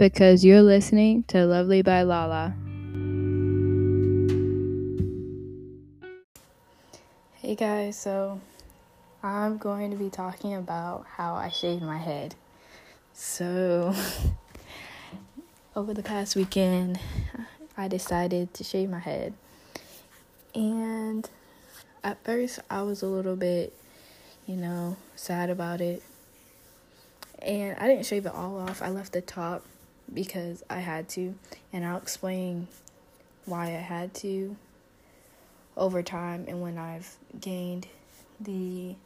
because you're listening to Lovely by Lala. Hey guys, so I'm going to be talking about how I shaved my head. So, over the past weekend, I decided to shave my head. And at first, I was a little bit, you know, sad about it. And I didn't shave it all off, I left the top because I had to, and I'll explain why I had to over time and when I've gained the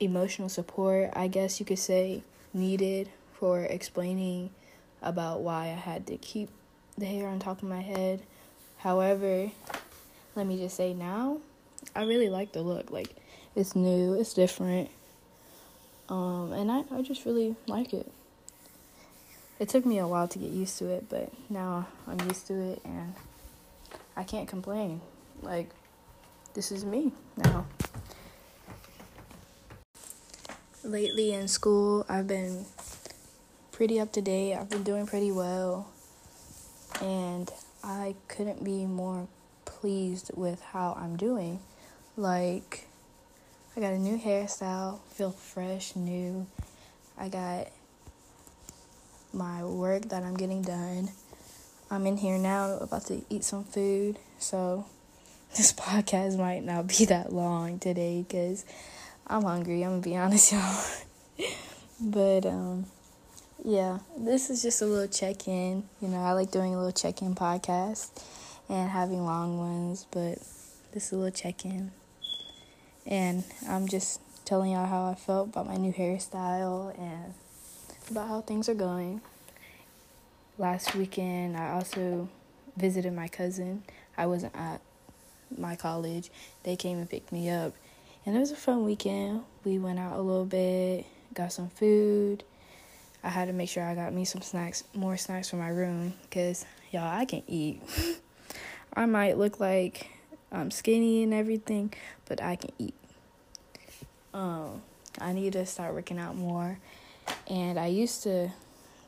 emotional support, I guess you could say, needed for explaining about why I had to keep the hair on top of my head. However, let me just say now, I really like the look. Like, it's new, it's different. Um, and I, I just really like it it took me a while to get used to it, but now I'm used to it and I can't complain. Like, this is me now. Lately in school, I've been pretty up to date. I've been doing pretty well. And I couldn't be more pleased with how I'm doing. Like, I got a new hairstyle, feel fresh, new. I got my work that I'm getting done. I'm in here now about to eat some food, so this podcast might not be that long today because I'm hungry. I'm gonna be honest, y'all. but um, yeah, this is just a little check in. You know, I like doing a little check in podcast and having long ones, but this is a little check in. And I'm just telling y'all how I felt about my new hairstyle and about how things are going. Last weekend, I also visited my cousin. I wasn't at my college. They came and picked me up. And it was a fun weekend. We went out a little bit, got some food. I had to make sure I got me some snacks, more snacks for my room, because y'all, I can eat. I might look like I'm skinny and everything, but I can eat. Um, I need to start working out more. And I used to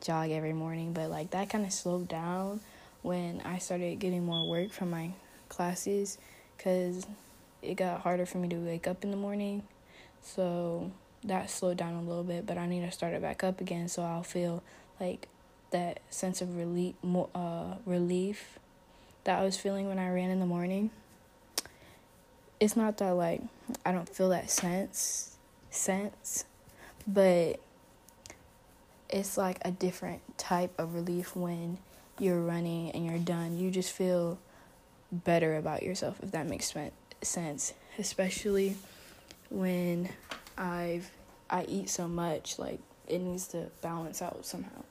jog every morning, but like that kind of slowed down when I started getting more work from my classes because it got harder for me to wake up in the morning. So that slowed down a little bit, but I need to start it back up again so I'll feel like that sense of relief, uh, relief that I was feeling when I ran in the morning. It's not that like I don't feel that sense, sense, but it's like a different type of relief when you're running and you're done. You just feel better about yourself if that makes sense, especially when I've I eat so much like it needs to balance out somehow.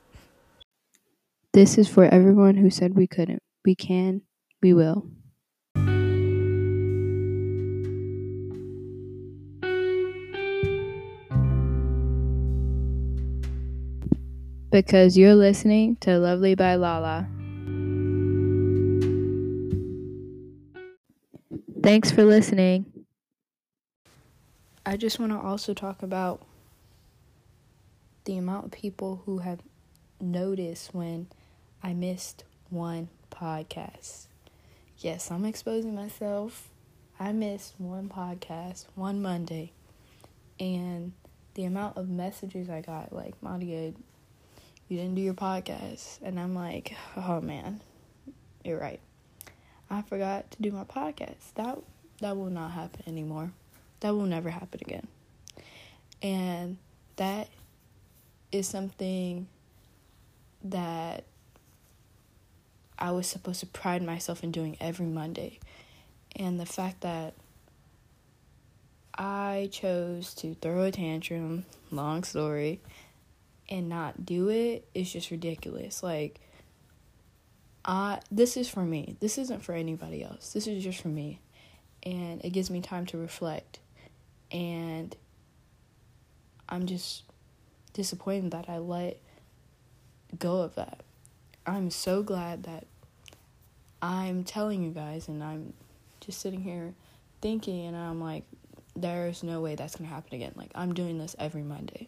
This is for everyone who said we couldn't. We can, we will. Because you're listening to Lovely by Lala. Thanks for listening. I just want to also talk about the amount of people who have noticed when I missed one podcast. Yes, I'm exposing myself. I missed one podcast, one Monday, and the amount of messages I got, like, Madia, you didn't do your podcast. And I'm like, oh man, you're right. I forgot to do my podcast. That that will not happen anymore. That will never happen again. And that is something that I was supposed to pride myself in doing every Monday. And the fact that I chose to throw a tantrum, long story, and not do it is just ridiculous. Like I this is for me. This isn't for anybody else. This is just for me. And it gives me time to reflect. And I'm just disappointed that I let go of that. I'm so glad that I'm telling you guys and I'm just sitting here thinking and I'm like there's no way that's going to happen again. Like I'm doing this every Monday.